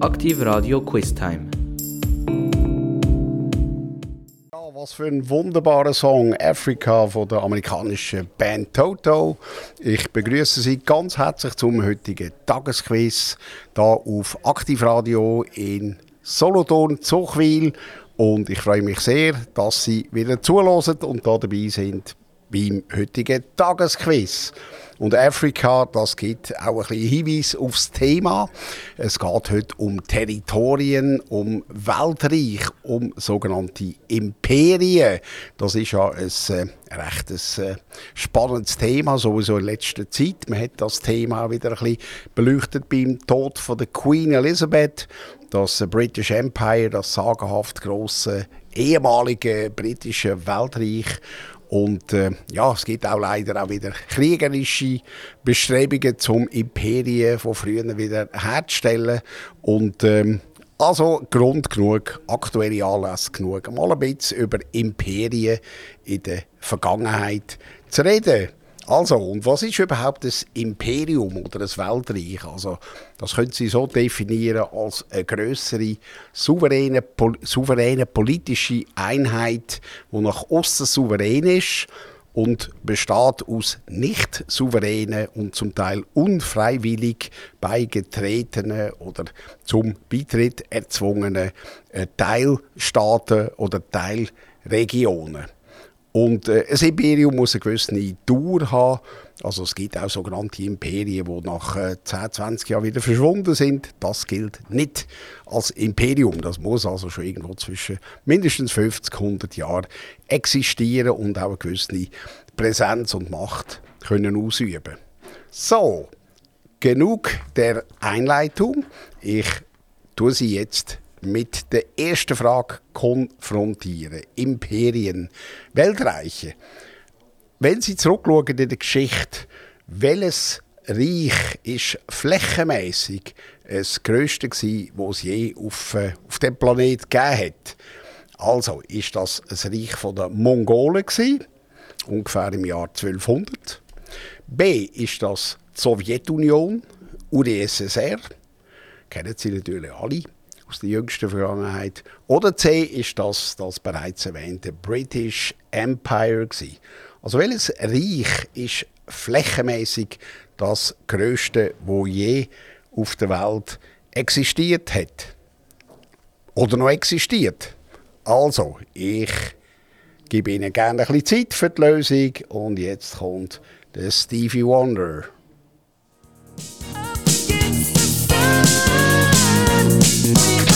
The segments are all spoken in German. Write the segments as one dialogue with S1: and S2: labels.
S1: Aktiv Radio Quiz Time.
S2: Was für ein wunderbarer Song Africa von der amerikanischen Band Toto. Ich begrüße Sie ganz herzlich zum heutigen Tagesquiz hier auf Aktivradio in Solothurn, Zuchwil. Und ich freue mich sehr, dass Sie wieder zulassen und da dabei sind beim heutigen Tagesquiz. Und Afrika, das gibt auch ein bisschen Hinweis aufs Thema. Es geht heute um Territorien, um Weltreich, um sogenannte Imperien. Das ist ja ein äh, recht ein, äh, spannendes Thema, sowieso in letzter Zeit. Man hat das Thema auch wieder ein bisschen beleuchtet beim Tod von der Queen Elizabeth. Das British Empire, das sagenhaft große ehemalige britische Weltreich und äh, ja, es gibt auch leider auch wieder kriegerische Bestrebungen, zum Imperien von früher wieder herzustellen. Und ähm, also Grund genug, aktuelle Anlässe genug, mal ein bisschen über Imperien in der Vergangenheit zu reden. Also, und was ist überhaupt ein Imperium oder ein Weltreich? Also, das können Sie so definieren als eine größere souveräne, pol souveräne politische Einheit, die nach Osten souverän ist und besteht aus nicht souveränen und zum Teil unfreiwillig beigetretenen oder zum Beitritt erzwungenen äh, Teilstaaten oder Teilregionen. Und äh, ein Imperium muss eine gewisse Dauer haben. Also es gibt auch sogenannte Imperien, die nach äh, 10, 20 Jahren wieder verschwunden sind. Das gilt nicht als Imperium. Das muss also schon irgendwo zwischen mindestens 50, 100 Jahren existieren und auch eine gewisse Präsenz und Macht können ausüben. So, genug der Einleitung. Ich tue sie jetzt mit der ersten Frage konfrontieren. Imperien, Weltreiche. Wenn Sie zurückschauen in der Geschichte, welches Reich ist flächenmäßig das größte gsi, was es je auf, äh, auf dem Planeten gegeben hat? Also ist das ein Reich der Mongolen gewesen, ungefähr im Jahr 1200. B ist das die Sowjetunion, UdSSR, kennen Sie natürlich alle aus der jüngsten Vergangenheit. Oder C ist das, das bereits erwähnte British Empire gewesen. Also welches Reich ist flächenmäßig das größte, wo je auf der Welt existiert hat? Oder noch existiert? Also, ich gebe Ihnen gerne ein bisschen Zeit für die Lösung und jetzt kommt der Stevie Wonder.
S3: Thank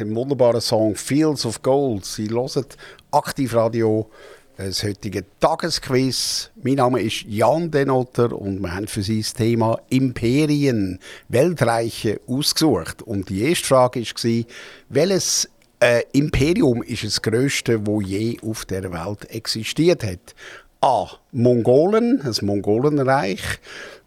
S2: wunderbaren Song Fields of Gold. Sie hören Aktivradio, das heutige Tagesquiz. Mein Name ist Jan Denotter und wir haben für Sie das Thema Imperien, Weltreiche ausgesucht. Und die erste Frage war, welches äh, Imperium ist das größte, das je auf der Welt existiert hat? A. Mongolen, das Mongolenreich.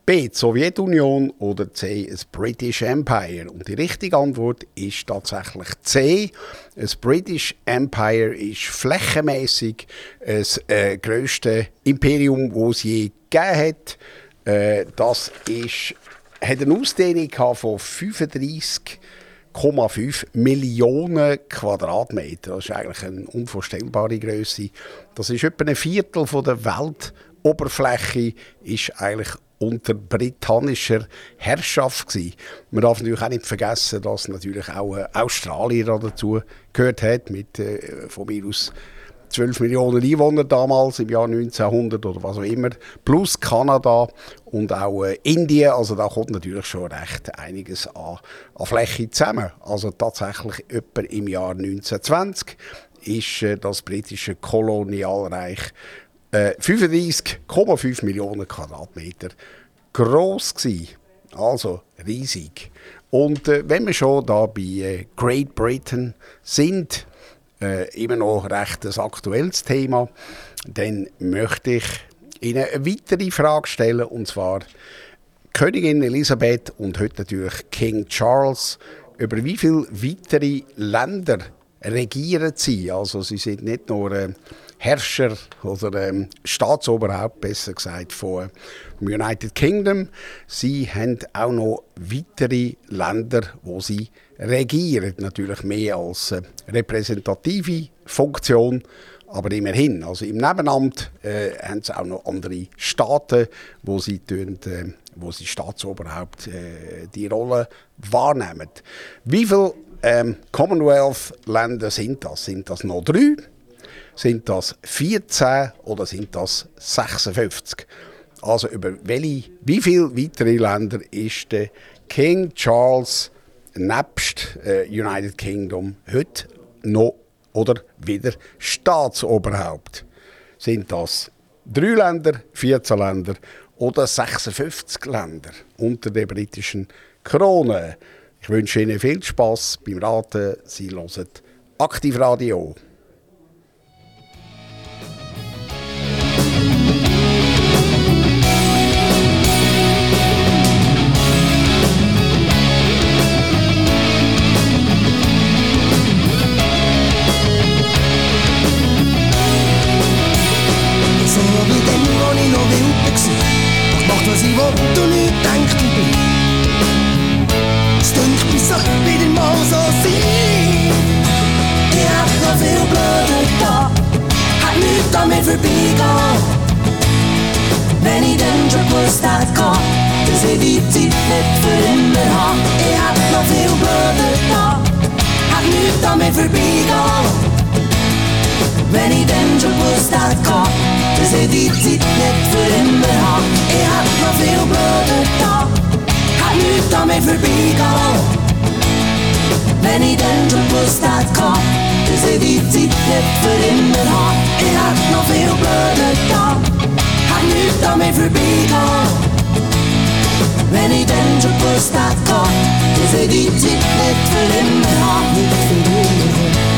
S2: B. Die Sowjetunion oder C. Das British Empire? Und die richtige Antwort ist tatsächlich C. Das British Empire ist flächenmäßig das äh, grösste Imperium, das es je gegeben hat. Äh, das ist, hat eine Ausdehnung von 35,5 Millionen Quadratmeter. Das ist eigentlich eine unvorstellbare Größe. Das ist etwa ein Viertel von der Weltoberfläche ist eigentlich unter britannischer Herrschaft gewesen. Man darf natürlich auch nicht vergessen, dass natürlich auch äh, Australien dazu gehört hat, mit äh, von mir aus 12 Millionen Einwohner damals im Jahr 1900 oder was auch immer, plus Kanada und auch äh, Indien. Also da kommt natürlich schon recht einiges an, an Fläche zusammen. Also tatsächlich etwa im Jahr 1920 ist äh, das britische Kolonialreich 35,5 äh, Millionen Quadratmeter groß gewesen. Also riesig. Und äh, wenn wir schon da bei äh, Great Britain sind, äh, immer noch recht ein aktuelles Thema, dann möchte ich Ihnen eine weitere Frage stellen, und zwar Königin Elisabeth und heute natürlich King Charles. Über wie viele weitere Länder regieren sie? Also sie sind nicht nur äh, Herrscher oder ähm, Staatsoberhaupt, besser gesagt, von United Kingdom. Sie haben auch noch weitere Länder, wo sie regieren. Natürlich mehr als äh, repräsentative Funktion, aber immerhin. Also im Nebenamt äh, haben sie auch noch andere Staaten, wo sie, tun, äh, wo sie Staatsoberhaupt äh, die Rolle wahrnehmen. Wie viele ähm, Commonwealth-Länder sind das? Sind das noch drei? Sind das 14 oder sind das 56? Also über welche, wie viele weitere Länder ist der King Charles nebst äh, United Kingdom heute noch oder wieder Staatsoberhaupt? Sind das drei Länder, 14 Länder oder 56 Länder unter der britischen Krone? Ich wünsche Ihnen viel Spaß beim Raten. Sie hören Aktivradio.
S3: Vorbeigehen. Wenn ich dann schon gewusst hätte, dass ich die Zeit nicht für immer habe. Ich hab noch viel blöder da, hab nichts an mir vorbeigehen. Wenn ich dann schon gewusst hätte, dass ich die Zeit nicht für immer habe. Ich hab noch viel blöder da, hab nichts an mir vorbeigehen. Wenn ich dann schon gewusst hätte, dass ich die Zeit nicht für immer habe. Ich hab noch viel blöder da, hab nichts an mir vorbeigehen. Wenn ich dann schon gewusst hätte, dass ich die Zeit nicht für immer habe. Nicht für immer.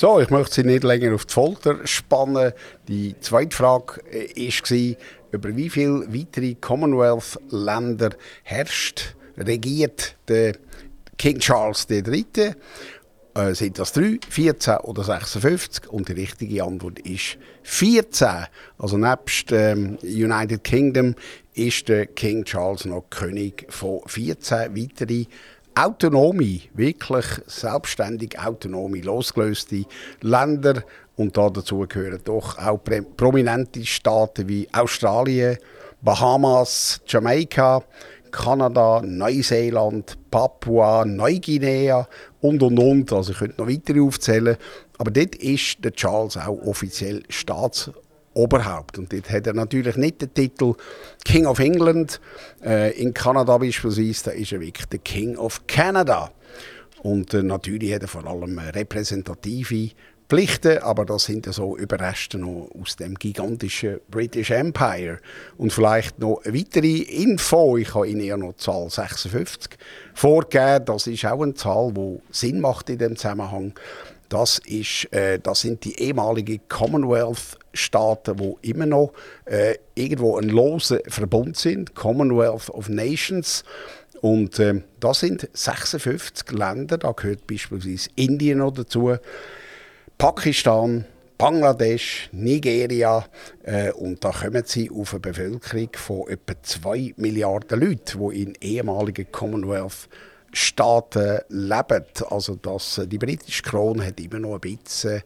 S2: So, ich möchte Sie nicht länger auf die Folter spannen. Die zweite Frage war, äh, über wie viele weitere Commonwealth-Länder herrscht, regiert der King Charles III. Äh, sind das 3, 14 oder 56? Und die richtige Antwort ist 14. Also nebst ähm, United Kingdom ist der King Charles noch König von 14 weiteren autonome, wirklich selbstständig autonome, losgelöste Länder. Und da dazu gehören doch auch prominente Staaten wie Australien, Bahamas, Jamaika, Kanada, Neuseeland, Papua, Neuguinea und und und. Also ich könnte noch weitere aufzählen. Aber dort ist der Charles auch offiziell Staatsoberhaupt. Und dort hat er natürlich nicht den Titel King of England. Äh, in Kanada beispielsweise, da ist er wirklich der King of Canada. Und äh, natürlich hat er vor allem repräsentative Pflichten, aber das sind ja so Überreste noch aus dem gigantischen British Empire. Und vielleicht noch eine weitere Info, ich habe Ihnen ja noch die Zahl 56 vorgegeben, das ist auch eine Zahl, die Sinn macht in dem Zusammenhang. Das, ist, äh, das sind die ehemaligen Commonwealth-Staaten, die immer noch äh, irgendwo ein loser Verbund sind, Commonwealth of Nations. Und äh, das sind 56 Länder, da gehört beispielsweise Indien noch dazu. Pakistan, Bangladesch, Nigeria äh, und da kommen sie auf eine Bevölkerung von etwa 2 Milliarden Leuten, die in ehemaligen Commonwealth Staaten leben. Also das, die britische Krone hat immer noch ein bisschen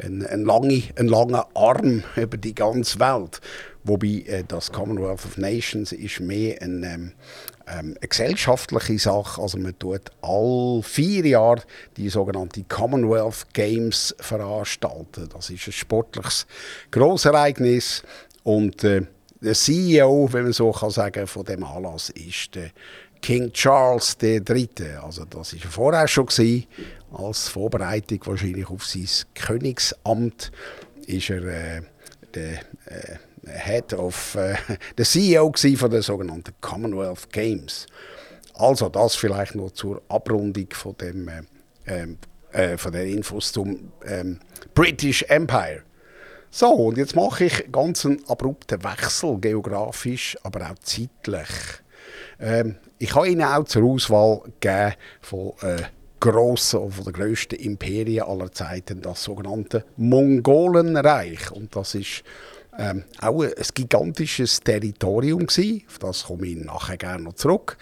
S2: einen, einen, langen, einen langen Arm über die ganze Welt. Wobei äh, das Commonwealth of Nations ist mehr ein, ähm, ähm, eine gesellschaftliche Sache. Also man tut all vier Jahre die sogenannten Commonwealth Games veranstalten. Das ist ein sportliches Grossereignis und äh, der CEO, wenn man so kann sagen, von dem Anlass ist der King Charles III. Also das ist vorher schon gewesen, als Vorbereitung wahrscheinlich auf sein Königsamt ist er äh, der äh, Head of, äh, CEO von der sogenannten Commonwealth Games. Also das vielleicht noch zur Abrundung von dem äh, ähm, äh, von den Infos zum ähm, British Empire. So, und jetzt mache ich ganz einen abrupten Wechsel, geografisch, aber auch zeitlich. Ähm, ich habe Ihnen auch zur Auswahl gegeben von äh, grossen, von den grössten Imperien aller Zeiten, das sogenannte Mongolenreich. Und das ist ähm, auch ein, ein gigantisches Territorium gewesen. Auf das komme ich nachher gerne noch zurück.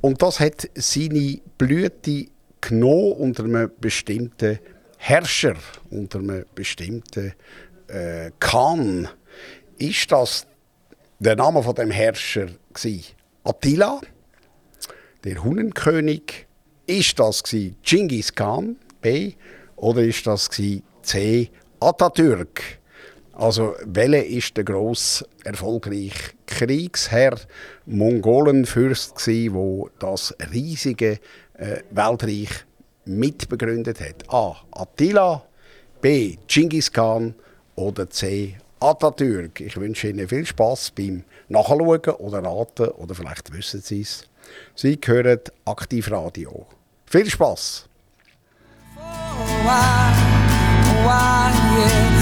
S2: Und das hat seine Blüte genommen unter einem bestimmten Herrscher, unter einem bestimmten äh, Khan. Ist das der Name von dem Herrscher gewesen? Attila, der Hunnenkönig? Ist das Genghis Khan? B. Oder ist das C. Atatürk? Also, welcher ist der gross erfolgreiche Kriegsherr, Mongolenfürst wo das riesige äh, Weltreich mitbegründet hat? A. Attila, B. Genghis Khan oder C. Atatürk. Ich wünsche Ihnen viel Spaß beim Nachschauen oder Raten oder vielleicht wissen Sie es. Sie hören Aktivradio. Viel Spaß! Oh, why, why, yeah.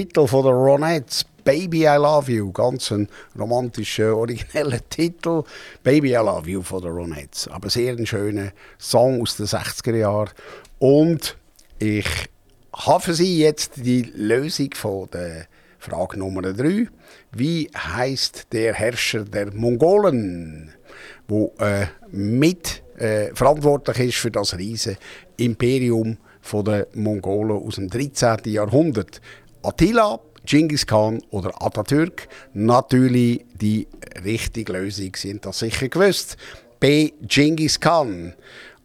S2: Titel von der Ronettes, Baby I Love You. Ganz ein romantischer, origineller Titel. Baby I Love You von der Ronettes. Aber sehr ein schöner Song aus den 60er Jahren. Und ich habe Sie jetzt die Lösung von der Frage Nummer 3. Wie heißt der Herrscher der Mongolen, wo äh, mit äh, verantwortlich ist für das riesige Imperium der Mongolen aus dem 13. Jahrhundert? Attila, Genghis Khan oder Atatürk natürlich die richtige Lösung sind das sicher gewusst. B. Genghis Khan.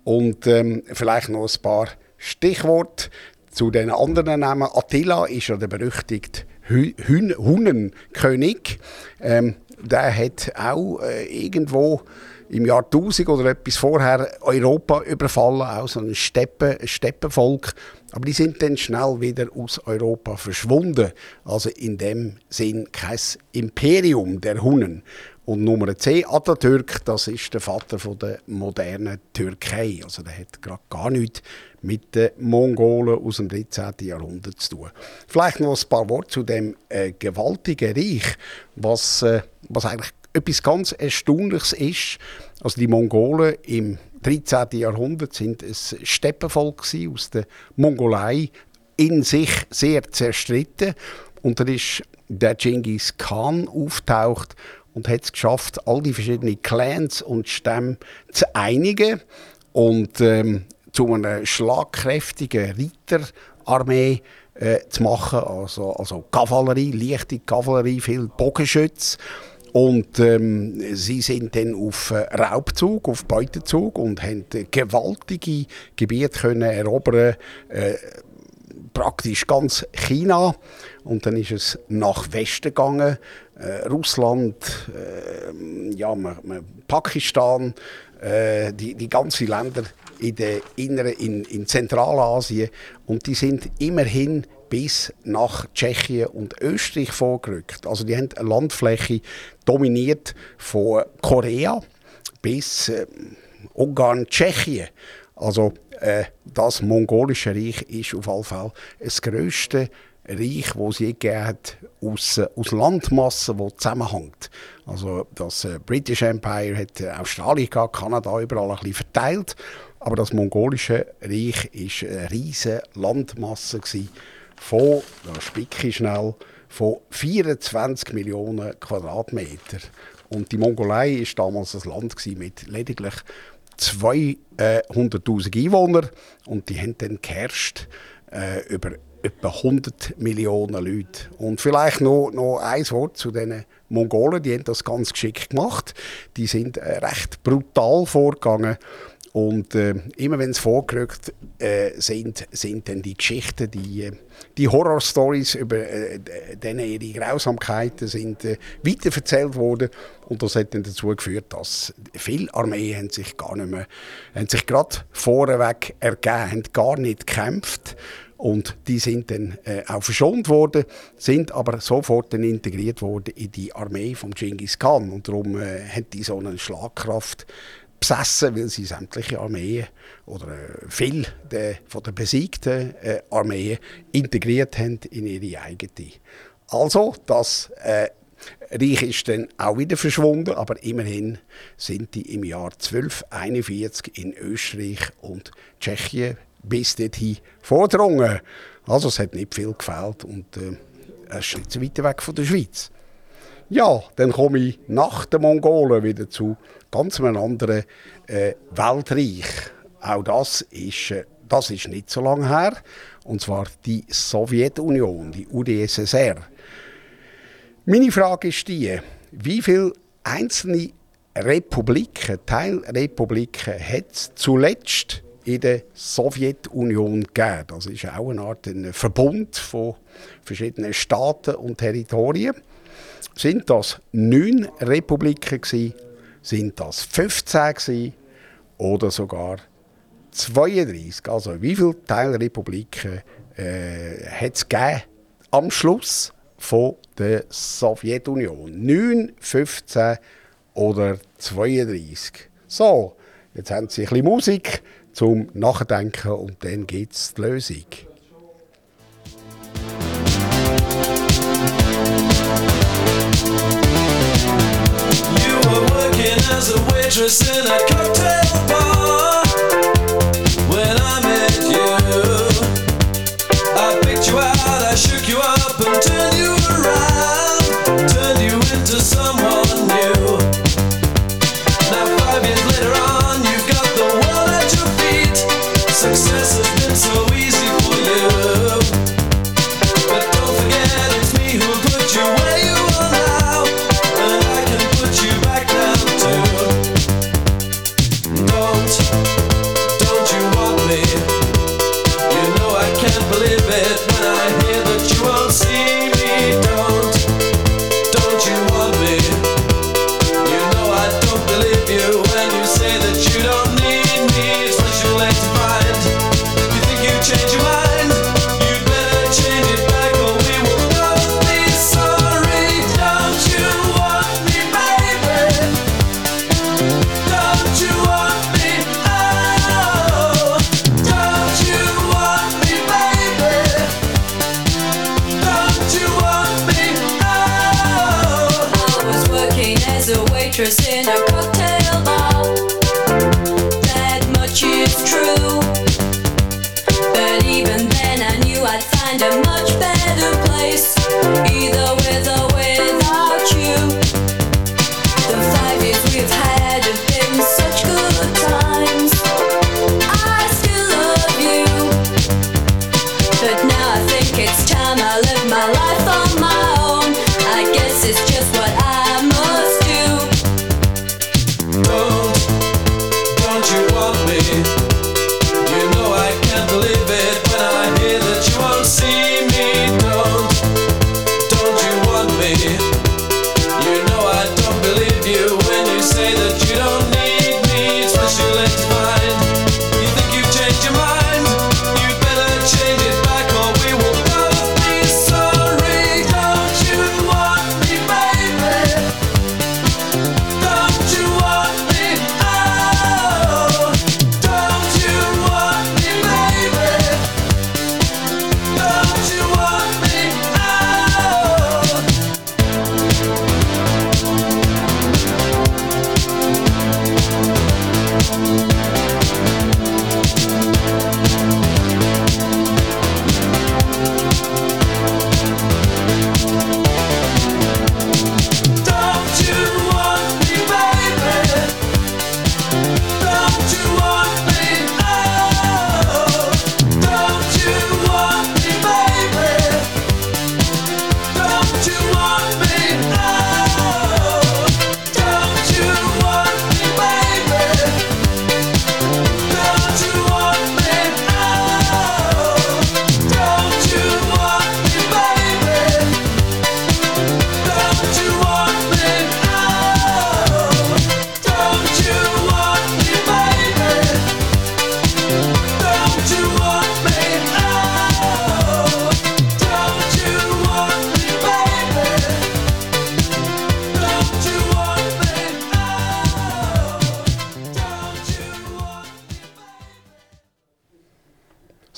S2: Und ähm, vielleicht noch ein paar Stichworte zu den anderen Namen. Attila ist ja der berüchtigte Hunnenkönig. Ähm, der hat auch äh, irgendwo im Jahr 1000 oder etwas vorher Europa überfallen, auch so ein Steppen, Steppenvolk. Aber die sind dann schnell wieder aus Europa verschwunden. Also in dem Sinn kein Imperium der Hunnen. Und Nummer 10, Atatürk, das ist der Vater von der modernen Türkei. Also der hat gerade gar nichts mit den Mongolen aus dem 13. Jahrhundert zu tun. Vielleicht noch ein paar Worte zu dem äh, gewaltigen Reich, was, äh, was eigentlich etwas ganz Erstaunliches ist. Also die Mongolen im 13. Jahrhundert sind ein Steppenvolk aus der Mongolei, in sich sehr zerstritten. Und da ist der Genghis Khan auftaucht und hat es geschafft, all die verschiedenen Clans und Stämme zu einigen und ähm, zu einer schlagkräftigen Reiterarmee äh, zu machen. Also, also Kavallerie, leichte Kavallerie, viel Bogenschütze. Und ähm, sie sind dann auf äh, Raubzug, auf Beutezug und haben gewaltige Gebiete können erobern, äh, praktisch ganz China. Und dann ist es nach Westen gegangen, äh, Russland, äh, ja, Pakistan, äh, die, die ganzen Länder in, der inneren, in, in Zentralasien. Und die sind immerhin bis nach Tschechien und Österreich vorgerückt. Also die haben eine Landfläche dominiert von Korea bis äh, Ungarn, Tschechien. Also äh, das mongolische Reich ist auf jeden Fall das grösste Reich, das es je gegeben hat, aus, äh, aus Landmassen, die zusammenhängt. Also das äh, British Empire hat äh, Australien gehabt, Kanada überall ein bisschen verteilt, aber das mongolische Reich war eine riesige Landmasse gewesen, von, da spicke ich schnell, von 24 Millionen Quadratmeter. Und die Mongolei war damals ein Land mit lediglich 200'000 Einwohnern und die haben dann geherrscht äh, über etwa 100 Millionen Leute. Und vielleicht noch, noch ein Wort zu den Mongolen, die haben das ganz geschickt gemacht. Die sind äh, recht brutal vorgegangen. Und äh, immer wenn es vorgerückt äh, sind, sind dann die Geschichten, die, äh, die Horror-Stories über äh, ihre Grausamkeiten sind äh, weiterverzählt worden. Und das hat dann dazu geführt, dass viele Armeen sich gar nicht mehr, haben sich gerade vorweg ergeben, haben gar nicht gekämpft. Und die sind dann äh, auch verschont worden, sind aber sofort dann integriert worden in die Armee von Genghis Khan. Und darum äh, hat die so eine Schlagkraft besessen, weil sie sämtliche Armeen oder äh, viele der, von den besiegten äh, Armeen integriert haben in ihre eigene. Also, das äh, Reich ist dann auch wieder verschwunden, aber immerhin sind die im Jahr 1241 in Österreich und Tschechien bis dorthin vordrungen. Also es hat nicht viel gefehlt und äh, es ist nicht so weit weg von der Schweiz. Ja, dann komme ich nach den Mongolen wieder zu ganz einem anderen äh, Weltreich. Auch das ist, äh, das ist nicht so lange her. Und zwar die Sowjetunion, die UdSSR. Meine Frage ist die, wie viele einzelne Republiken, Teilrepubliken hat es zuletzt in der Sowjetunion gegeben. Das ist auch eine Art ein Verbund von verschiedenen Staaten und Territorien. Sind das neun Republiken gewesen? Sind das 15 gewesen? Oder sogar 32? Also wie viele Teilrepubliken äh, hat es am Schluss von der Sowjetunion? 9, 15 oder 32? So, jetzt haben Sie ein bisschen Musik zum Nachdenken und dann gibt es die Lösung. As a waitress in a cocktail bar.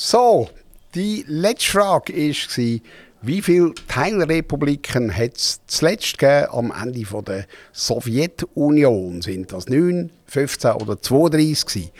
S2: So, die letzte Frage war, wie viele Teilrepubliken hat es zuletzt gegeben am Ende von der Sowjetunion? Sind das 9, 15 oder 32 gewesen?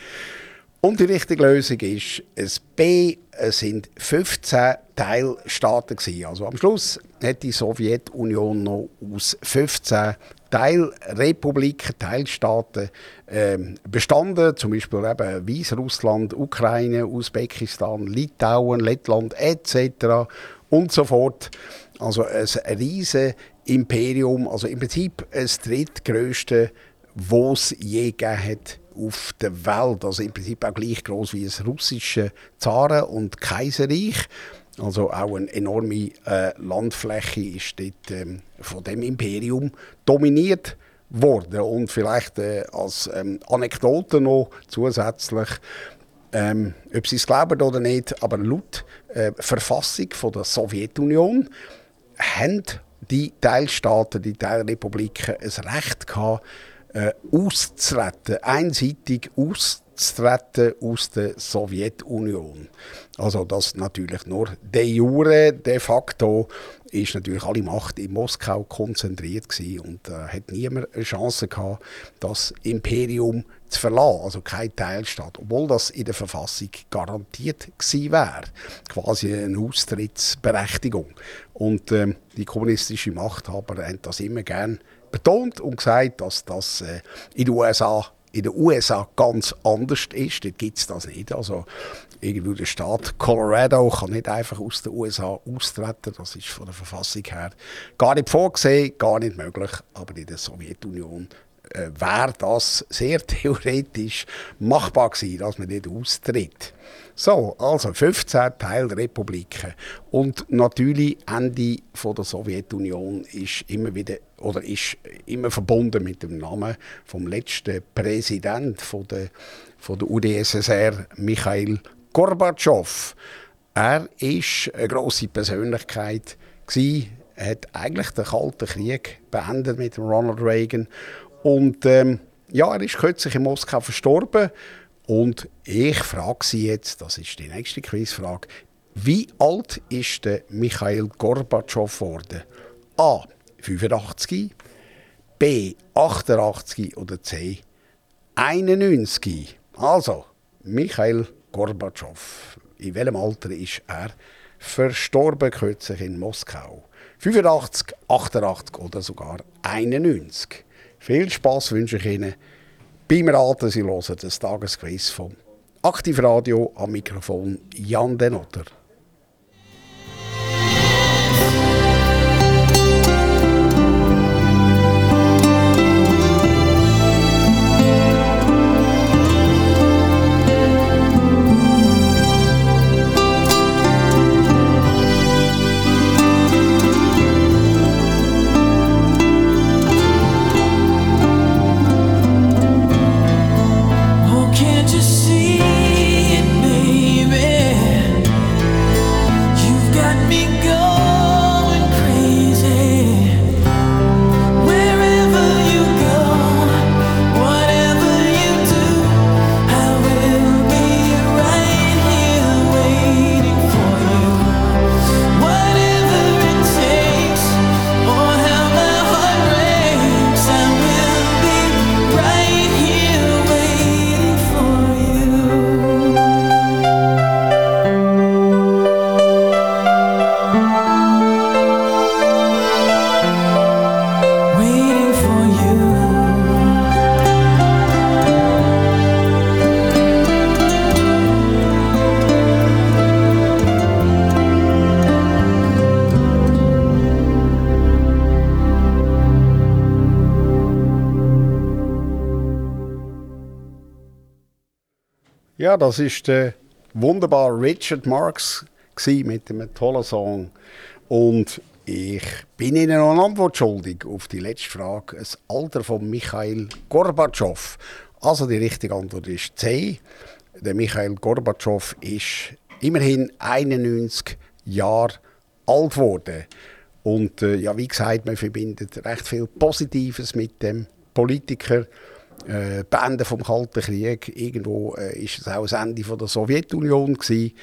S2: Und die richtige Lösung ist ein B, es sind 15 Teilstaaten gewesen. Also am Schluss hat die Sowjetunion noch aus 15 Teilrepubliken, Teilstaaten ähm, bestanden, zum Beispiel eben Weißrussland, Ukraine, Usbekistan, Litauen, Lettland etc. und so fort. Also ein riesen Imperium, also im Prinzip das drittgrößte, was es je gegeben hat auf der Welt. Also im Prinzip auch gleich groß wie das russische Zaren- und Kaiserreich. Also auch eine enorme äh, Landfläche ist dort ähm, von dem Imperium dominiert worden. Und vielleicht äh, als ähm, Anekdote noch zusätzlich, ähm, ob Sie es glauben oder nicht, aber laut äh, Verfassung von der Sowjetunion haben die Teilstaaten, die Teilrepubliken, ein Recht gehabt, äh, auszutreten, einseitig auszutreten aus der Sowjetunion. Also das natürlich nur de jure, de facto ist natürlich alle Macht in Moskau konzentriert gewesen und äh, hat niemand eine Chance gehabt, das Imperium zu verlassen, also kein Teilstaat, obwohl das in der Verfassung garantiert gewesen wäre, quasi eine Austrittsberechtigung. Und ähm, die kommunistische Machthaber haben das immer gern betont und gesagt, dass das äh, in den USA in den USA ganz anders ist. Dort gibt es das nicht. Also irgendwo der Staat Colorado kann nicht einfach aus den USA austreten. Das ist von der Verfassung her gar nicht vorgesehen, gar nicht möglich. Aber in der Sowjetunion äh, wäre das sehr theoretisch machbar gewesen, dass man nicht austritt. So, also 15 Teilrepubliken. Und natürlich Ende von der Sowjetunion ist immer wieder oder ist immer verbunden mit dem Namen vom letzten Präsident von der, von der UdSSR, Michail Gorbatschow. Er ist eine große Persönlichkeit gewesen, hat eigentlich den Kalten Krieg beendet mit Ronald Reagan und ähm, ja, er ist kürzlich in Moskau verstorben. Und ich frage Sie jetzt, das ist die nächste Quizfrage, wie alt ist der Michail Gorbatschow geworden? A. 85, B 88 oder C 91? Also, Michael Gorbatschow. In welchem Alter ist er verstorben kürzlich in Moskau? 85, 88 oder sogar 91? Viel Spaß wünsche ich Ihnen beim Raten. Sie hören das Tagesquiz vom Aktivradio am Mikrofon Jan Denotter. Das ist der wunderbare Richard Marx mit einem tollen Song. Und ich bin Ihnen noch eine Antwort schuldig auf die letzte Frage. Das Alter von Michael Gorbatschow. Also die richtige Antwort ist C. Der Michael Gorbatschow ist immerhin 91 Jahre alt geworden. Und äh, ja, wie gesagt, man verbindet recht viel Positives mit dem Politiker äh, Beenden vom Kalten Krieg. Irgendwo äh, ist es auch das Ende von der Sowjetunion gewesen.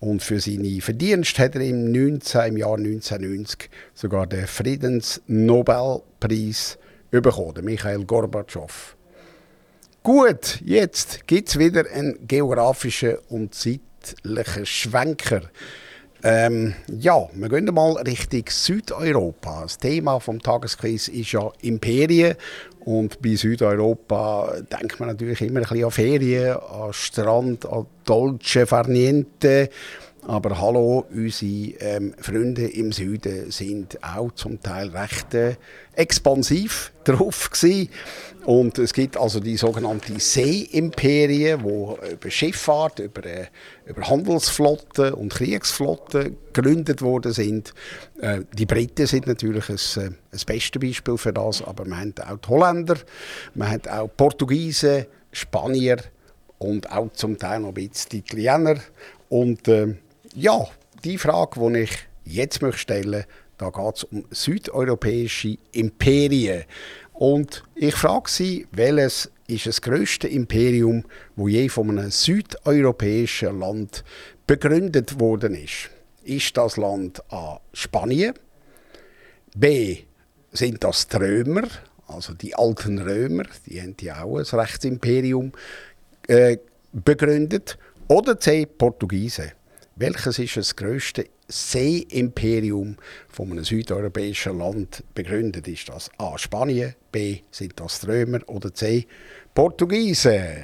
S2: Und für seine Verdienste hat er im, 19, im Jahr 1990 sogar den Friedensnobelpreis bekommen, Michael Gorbatschow. Gut, jetzt gibt es wieder einen geografischen und zeitlichen Schwenker. Ähm, ja, wir gehen mal Richtung Südeuropa. Das Thema vom Tagesquiz ist ja Imperien. Und bei Südeuropa denkt man natürlich immer ein bisschen an Ferien, an Strand, an Dolce Farniente. Aber hallo, unsere ähm, Freunde im Süden sind auch zum Teil recht äh, expansiv drauf gewesen. Und es gibt also die sogenannten Seeimperien, wo über Schifffahrt, über, äh, über Handelsflotten und Kriegsflotten gegründet worden sind. Äh, die Briten sind natürlich ein, äh, das beste Beispiel für das, aber man hat auch die Holländer, man hat auch Portugiesen, Spanier und auch zum Teil noch ein bisschen die Italiener. Und äh, ja, die Frage, die ich jetzt möchte stellen da geht es um südeuropäische Imperien. Und ich frage Sie, welches ist das größte Imperium, wo je von einem südeuropäischen Land begründet worden ist? Ist das Land A. Spanien? B. Sind das die Römer, also die alten Römer, die haben ja auch ein Rechtsimperium äh, begründet? Oder C. Portugiesen? Welches ist das größte Seeimperium von einem südeuropäischen Land begründet? Ist das A. Spanien, B. Sind das Römer oder C. Portugiesen?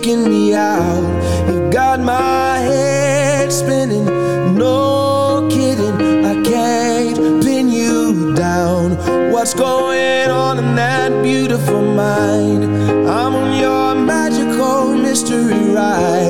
S4: Kicking me out. You got my head spinning, no kidding. I can't pin you down. What's going on in that beautiful mind? I'm on your magical mystery ride,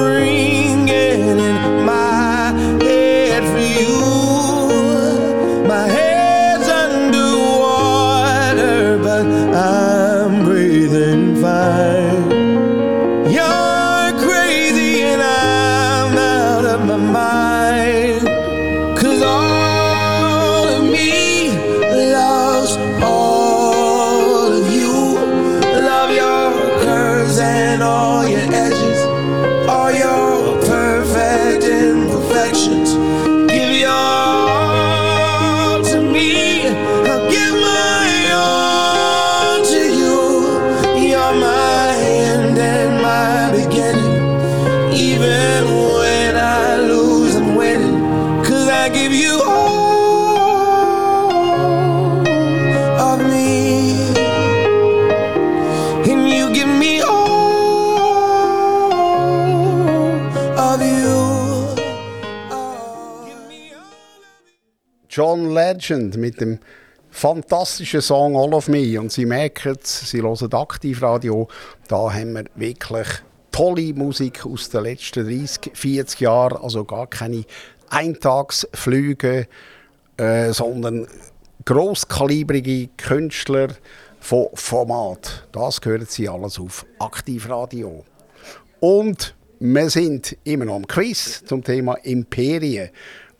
S2: Legend mit dem fantastischen Song All of Me. Und Sie merken es, Sie hören Aktivradio. Da haben wir wirklich tolle Musik aus den letzten 30, 40 Jahren. Also gar keine Eintagsflüge, äh, sondern grosskalibrige Künstler von Format. Das hören Sie alles auf Aktivradio. Und wir sind immer noch am Quiz zum Thema Imperien.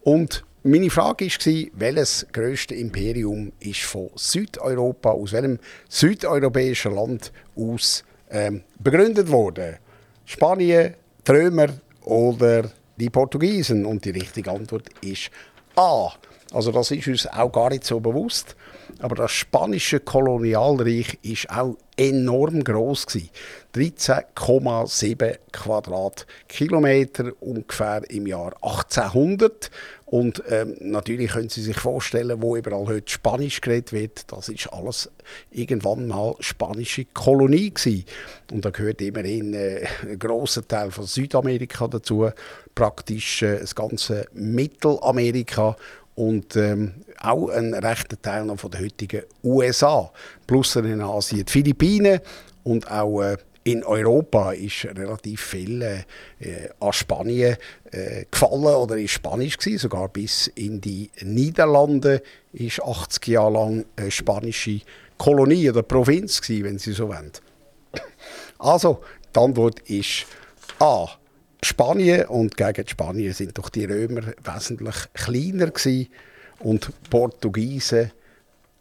S2: Und meine Frage war, welches grösste Imperium ist von Südeuropa, aus welchem südeuropäischen Land aus ähm, begründet worden? Spanien, die Römer oder die Portugiesen? Und die richtige Antwort ist A. Also das ist uns auch gar nicht so bewusst. Aber das spanische Kolonialreich ist auch enorm groß gsi. 13,7 Quadratkilometer ungefähr im Jahr 1800. Und ähm, natürlich können Sie sich vorstellen, wo überall heute Spanisch geredet wird. Das ist alles irgendwann mal spanische Kolonie gsi. Und da gehört immerhin äh, ein grosser Teil von Südamerika dazu, praktisch äh, das ganze Mittelamerika und ähm, auch ein rechter Teil noch von der heutigen USA. Plus in Asien die Philippinen und auch äh, in Europa ist relativ viel äh, an Spanien äh, gefallen oder ist Spanisch gewesen, sogar bis in die Niederlande ist 80 Jahre lang eine spanische Kolonie oder Provinz gewesen, wenn Sie so wollen. Also, die Antwort ist A. Spanien und gegen Spanien sind doch die Römer wesentlich kleiner gewesen und Portugiesen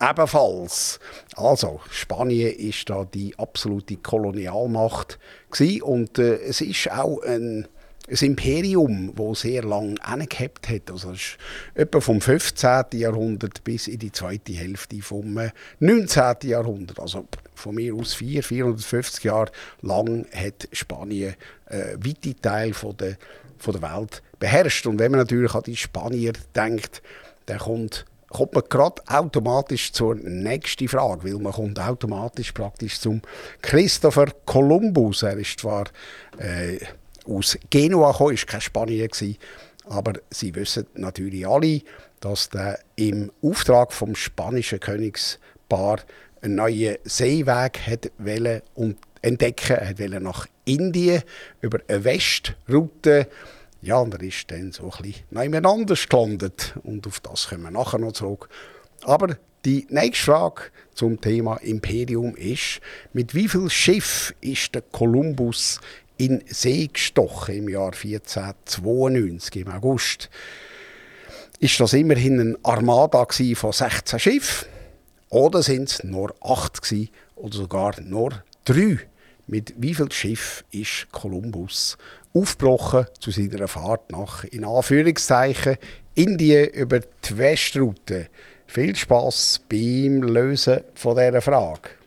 S2: ebenfalls. Also Spanien ist da die absolute Kolonialmacht gewesen und äh, es ist auch ein ein Imperium, das sehr lange angehabt hat. Also das ist etwa vom 15. Jahrhundert bis in die zweite Hälfte vom äh, 19. Jahrhundert. Also von mir aus 400, 450 Jahre lang hat Spanien äh, weite Teile von der, von der Welt beherrscht. Und wenn man natürlich an die Spanier denkt, dann kommt kommt man gerade automatisch zur nächsten Frage, weil man kommt automatisch praktisch zum Christopher Columbus. Er ist zwar äh, aus Genua gekommen, ist kein Spanier gewesen, aber Sie wissen natürlich alle, dass der im Auftrag vom spanischen Königspaar einen neuen Seeweg hat und entdecken. Er wollte nach Indien über eine Westroute ja, und er ist dann so ein bisschen anders gelandet. Und auf das kommen wir nachher noch zurück. Aber die nächste Frage zum Thema Imperium ist, mit wie viel Schiff ist der Kolumbus in See gestochen im Jahr 1492, im August? Ist das immerhin eine Armada von 16 Schiffen? Oder sind es nur 8 gewesen, oder sogar nur 3? Mit wie viel Schiff ist Kolumbus aufgebrochen zu seiner Fahrt nach, in Anführungszeichen, Indien über die Westroute. Viel Spaß beim Lösen von dieser Frage.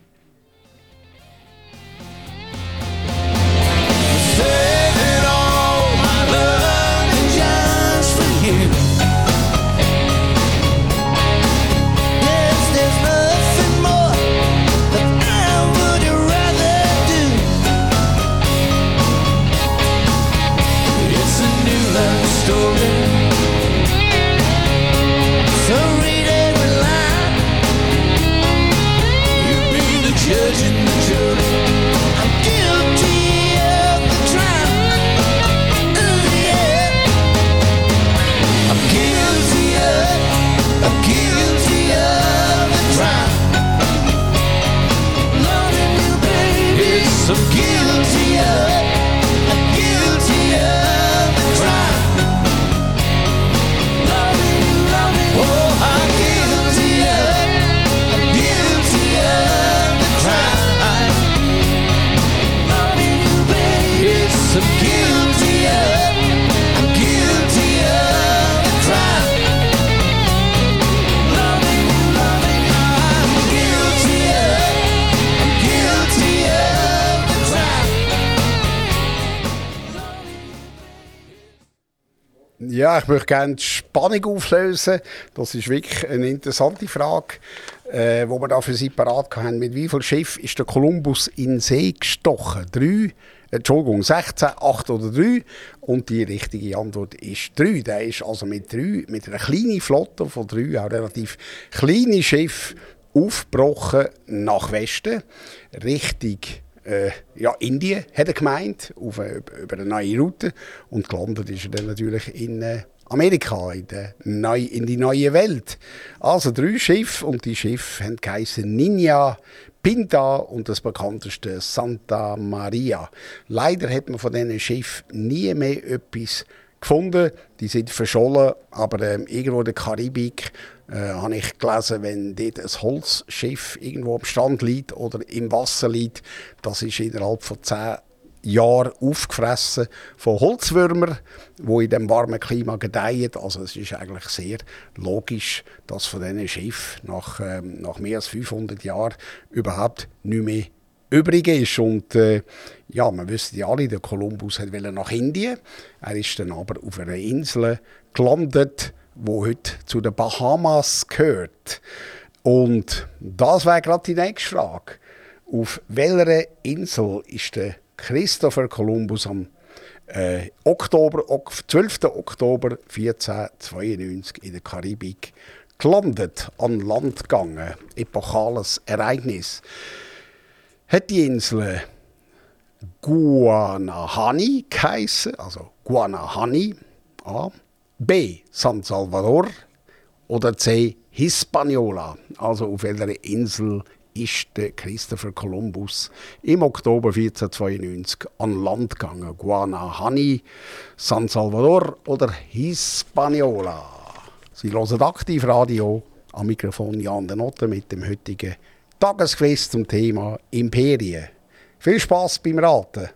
S2: Ich möchte gerne die Spannung auflösen. Das ist wirklich eine interessante Frage, äh, wo wir da für Sie parat haben. Mit wie viel Schiff ist der Kolumbus in See gestochen? Drei, Entschuldigung, 16, 8 oder 3? Und die richtige Antwort ist 3. Der ist also mit, drei, mit einer kleinen Flotte von drei, auch relativ kleinen Schiff aufgebrochen nach Westen, Richtung äh, ja, Indien, hat er gemeint, auf, eine- über eine neue Route. Und gelandet ist er dann natürlich in äh, Amerika, in, der neu, in die neue Welt. Also drei Schiffe und die Schiffe haben Ninja, Pinta und das bekannteste Santa Maria. Leider hat man von diesen Schiffen nie mehr etwas gefunden. Die sind verschollen, aber ähm, irgendwo in der Karibik äh, habe ich gelesen, wenn dort ein Holzschiff irgendwo am Strand liegt oder im Wasser liegt, das ist innerhalb von zehn Jahren aufgefressen von Holzwürmern, wo in dem warmen Klima gedeihen. Also es ist eigentlich sehr logisch, dass von diesen Schiffen nach, ähm, nach mehr als 500 Jahren überhaupt nicht mehr übrig ist. Und äh, ja, wir wissen ja alle, der Kolumbus wollte nach Indien. Er ist dann aber auf einer Insel gelandet, wo heute zu den Bahamas gehört. Und das wäre gerade die nächste Frage. Auf welcher Insel ist der Christopher Columbus am äh, Oktober, ok 12. Oktober 1492 in der Karibik gelandet, an Land gegangen? Epochales Ereignis hat die Insel Guanahani geheissen, also Guanahani, A. B. San Salvador oder C. Hispaniola. Also auf welcher Insel ist der Christopher Columbus im Oktober 1492 an Land gegangen? Guanahani, San Salvador oder Hispaniola? Sie hören aktiv Radio am Mikrofon Jan de Notte mit dem heutigen Tagesquiz zum Thema Imperien. Viel Spaß beim Raten.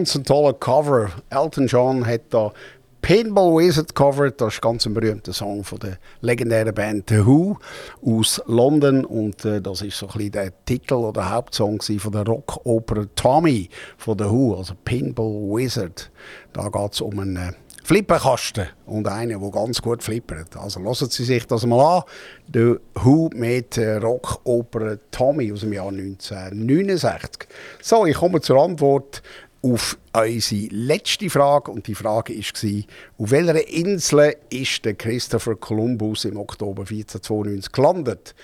S2: Ganz ein toller Cover. Elton John hat da Pinball Wizard covered. Das ist ganz ein berühmter Song von der legendären Band The Who aus London. Und äh, das ist so ein bisschen der Titel oder Hauptsong von der Rockoper Tommy von The Who, also Pinball Wizard. Da geht es um einen äh, Flipperkasten und einen, der ganz gut flippert. Also lassen Sie sich das mal an. The Who mit äh, Rockoper Tommy aus dem Jahr 1969. So, ich komme zur Antwort auf unsere letzte Frage. Und die Frage war, auf welcher Insel ist der Christopher Columbus im Oktober 1492 gelandet?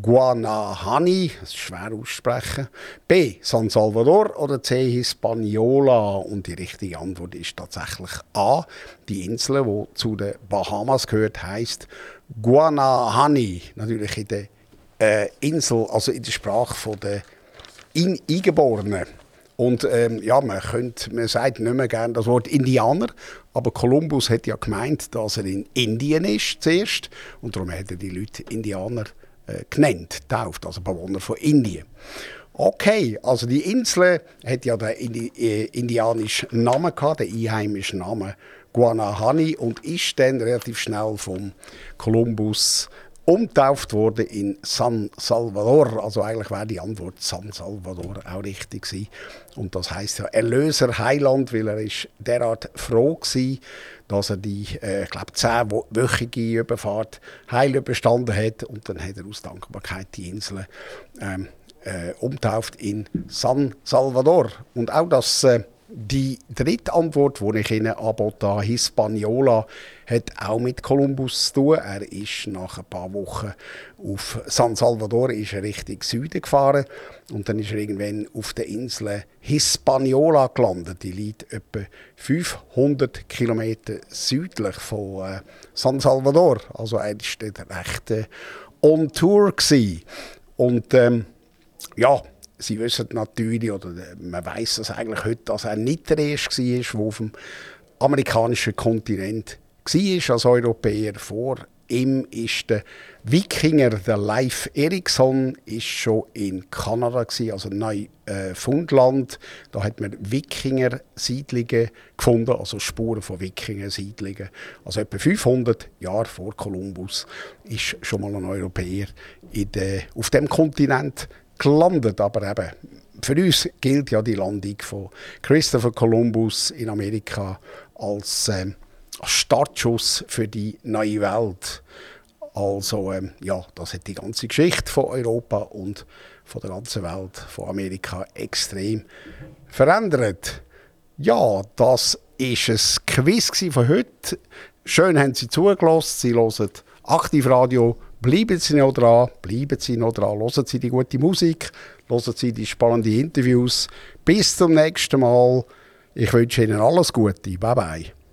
S2: Guanahani, das ist schwer aussprechen. B. San Salvador oder C. Hispaniola? Und die richtige Antwort ist tatsächlich A. Die Insel, die zu den Bahamas gehört, heißt Guanahani. Natürlich in der äh, Insel, also in der Sprache der In Eingeborenen. Und ähm, ja, man, könnte, man sagt nicht mehr gerne das Wort Indianer, aber Kolumbus hat ja gemeint, dass er in Indien ist zuerst und darum hat er die Leute Indianer äh, genannt, tauft, also Bewohner von Indien. Okay, also die Insel hat ja den Indi äh, indianischen Namen gehabt, den einheimischen Namen Guanahani und ist dann relativ schnell vom Kolumbus umtauft worden in San Salvador. Also eigentlich wäre die Antwort San Salvador auch richtig gewesen. Und das heißt ja Erlöser Heiland, weil er ist derart froh war, dass er die, äh, glaube, zehnwöchige Überfahrt heil überstanden hat. Und dann hat er aus Dankbarkeit die Insel ähm, äh, umtauft in San Salvador. Und auch das äh, die dritte Antwort, die ich Ihnen anbote, Hispaniola, hat auch mit Kolumbus zu tun. Er ist nach ein paar Wochen auf San Salvador ist er Richtung Süden gefahren und dann ist er irgendwann auf der Insel Hispaniola gelandet. Die liegt etwa 500 Kilometer südlich von äh, San Salvador. Also er war dort recht äh, on Tour gewesen. Und ähm, ja, Sie wissen natürlich, oder man weiß das eigentlich heute, dass er nicht der Erste war, der auf dem amerikanischen Kontinent war als Europäer. Vor ihm ist der Wikinger, der Leif Erikson, ist schon in Kanada gewesen, also Neufundland. Da hat man Wikinger-Siedlungen gefunden, also Spuren von Wikinger-Siedlungen. Also etwa 500 Jahre vor Kolumbus ist schon mal ein Europäer in der, auf dem Kontinent gelandet. Aber eben, für uns gilt ja die Landung von Christopher Columbus in Amerika als äh, Startschuss für die neue Welt. Also ähm, ja, das hat die ganze Geschichte von Europa und von der ganzen Welt, von Amerika extrem verändert. Ja, das ist ein Quiz von heute. Schön haben Sie zugelassen. Sie hören Aktivradio Bleiben Sie noch dran, bleiben Sie noch dran, hören Sie die gute Musik, hören Sie die spannenden Interviews. Bis zum nächsten Mal. Ich wünsche Ihnen alles Gute. Bye bye.